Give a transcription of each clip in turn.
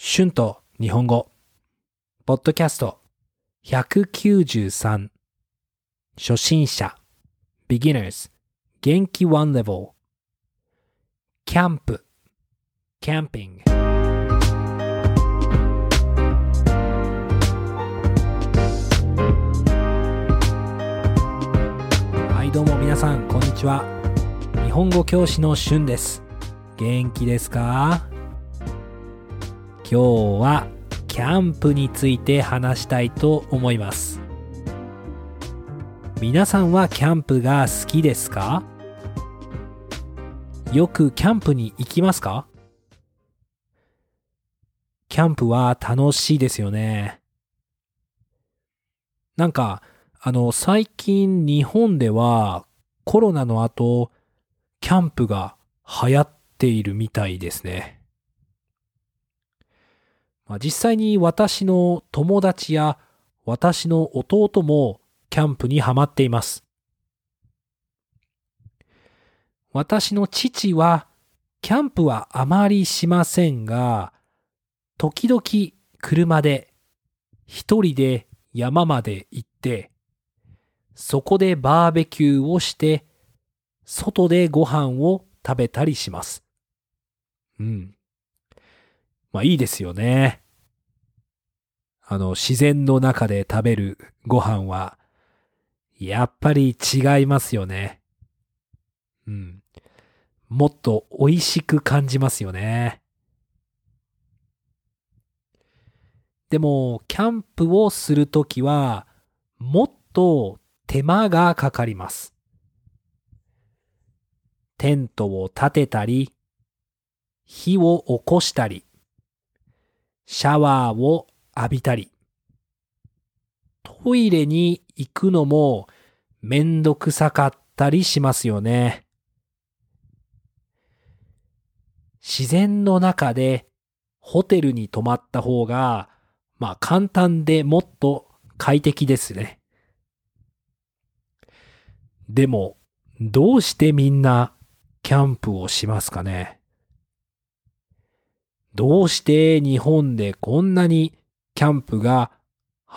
春と日本語、ポッドキャスト。193、初心者、beginners、元気。one level、キャンプ、キャンピング。はい、どうも皆さん、こんにちは。日本語教師の春です。元気ですか？今日はキャンプについて話したいと思います。皆さんはキャンプが好きですか？よくキャンプに行きますか？キャンプは楽しいですよね。なんか、あの、最近日本ではコロナの後、キャンプが流行っているみたいですね。ま、実際に私の友達や私の弟もキャンプにハマっています。私の父はキャンプはあまりしませんが、時々車で一人で山まで行って、そこでバーベキューをして、外でご飯を食べたりします。うん。まあいいですよね。あの、自然の中で食べるご飯は、やっぱり違いますよね。うん。もっと美味しく感じますよね。でも、キャンプをするときは、もっと手間がかかります。テントを立てたり、火を起こしたり、シャワーを浴びたり、トイレに行くのもめんどくさかったりしますよね。自然の中でホテルに泊まった方が、まあ簡単でもっと快適ですね。でも、どうしてみんなキャンプをしますかね？どうして日本でこんなにキャンプが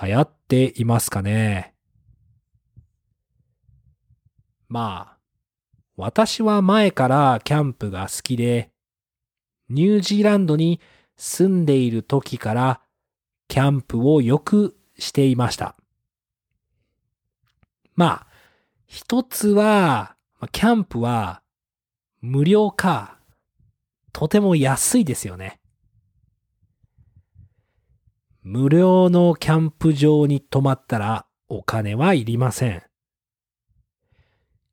流行っていますかね？まあ、私は前からキャンプが好きで、ニュージーランドに住んでいる時からキャンプをよくしていました。まあ、一つは、キャンプは無料か、とても安いですよね。無料のキャンプ場に泊まったらお金はいりません。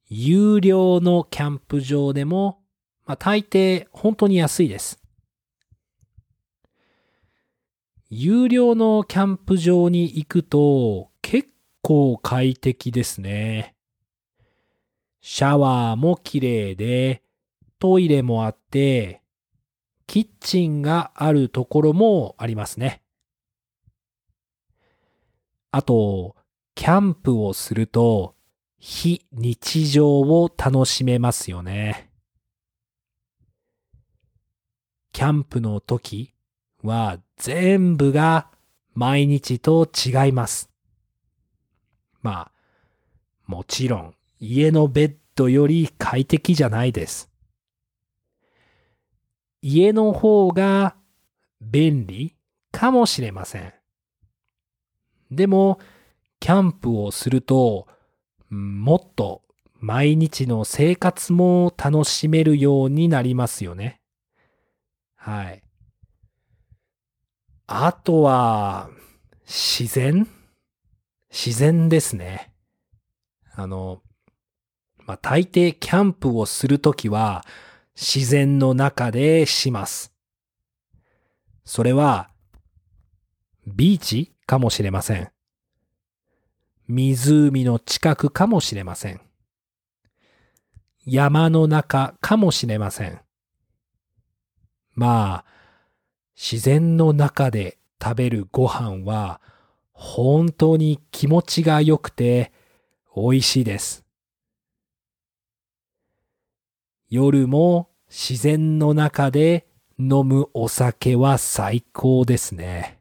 有料のキャンプ場でも、まあ、大抵本当に安いです。有料のキャンプ場に行くと結構快適ですね。シャワーも綺麗で、トイレもあって、キッチンがあるところもありますね。あと、キャンプをすると、非日常を楽しめますよね。キャンプの時は全部が毎日と違います。まあ、もちろん家のベッドより快適じゃないです。家の方が便利かもしれません。でも、キャンプをすると、もっと毎日の生活も楽しめるようになりますよね。はい。あとは、自然？自然ですね。あの、まあ、大抵キャンプをするときは自然の中でします。それは、ビーチかもしれません。湖の近くかもしれません。山の中かもしれません。まあ、自然の中で食べるご飯は本当に気持ちが良くて美味しいです。夜も自然の中で飲むお酒は最高ですね。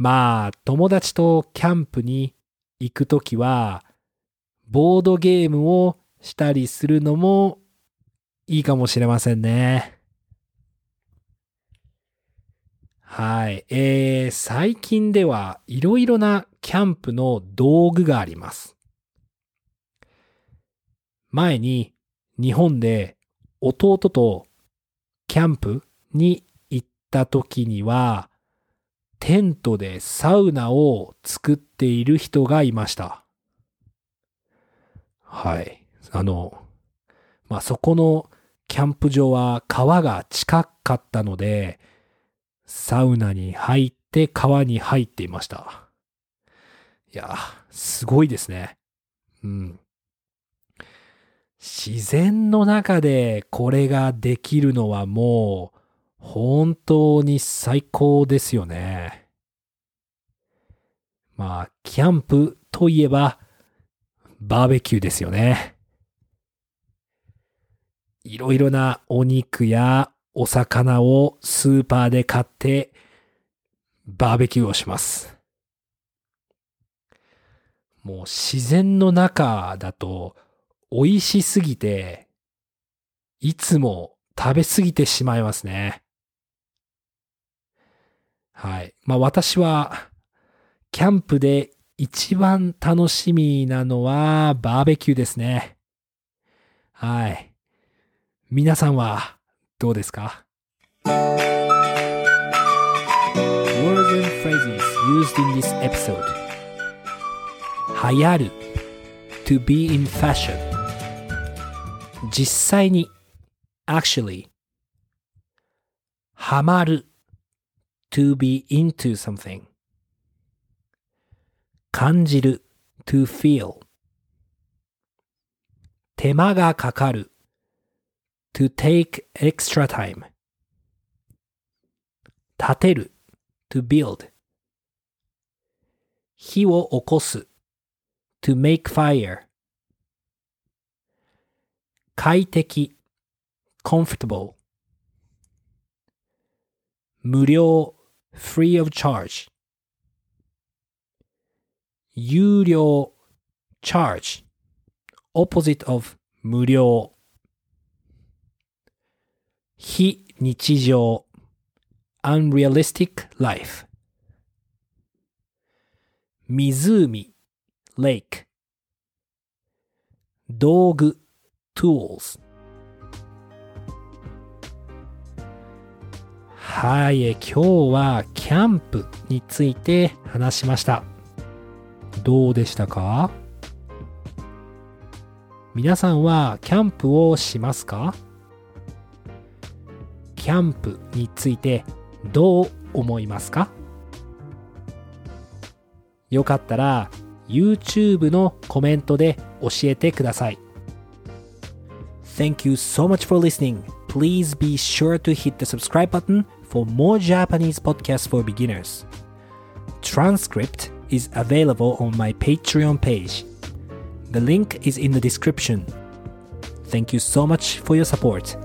まあ、友達とキャンプに行くときは、ボードゲームをしたりするのもいいかもしれませんね。はい。えー、最近ではいろいろなキャンプの道具があります。前に日本で弟とキャンプに行った時には、テントでサウナを作っている人がいました。はい。あの、まあ、そこのキャンプ場は川が近かったので、サウナに入って川に入っていました。いや、すごいですね。うん。自然の中でこれができるのはもう本当に最高ですよね。まあ、キャンプといえばバーベキューですよね。いろいろなお肉やお魚をスーパーで買ってバーベキューをします。もう自然の中だと美味しすぎて、いつも食べすぎてしまいますね。はい。まあ私は、キャンプで一番楽しみなのはバーベキューですね。はい。皆さんはどうですか Words and phrases used in this episode 流行る to be in fashion 実際に actually ハマる to be into something 感じる to feel 手間がかかる to take extra time 立てる to build 火を起こす to make fire 快適 comfortable 無料 free of charge 有料 charge opposite of 無料非日常 unrealistic life 湖 lake 道具 tools はい、今日はキャンプについて話しました。どうでしたか？皆さんはキャンプをしますか？キャンプについてどう思いますか？よかったら YouTube のコメントで教えてください。Thank you so much for listening. Please be sure to hit the subscribe button for more Japanese podcasts for beginners. Transcript is available on my Patreon page. The link is in the description. Thank you so much for your support.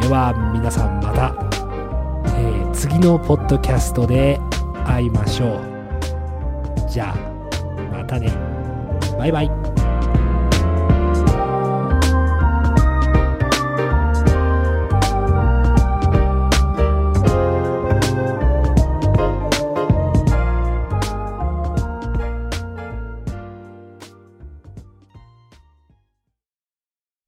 では皆さんまた、えー、次のポッドキャストで会いましょう。じゃあまたね。バイバイ。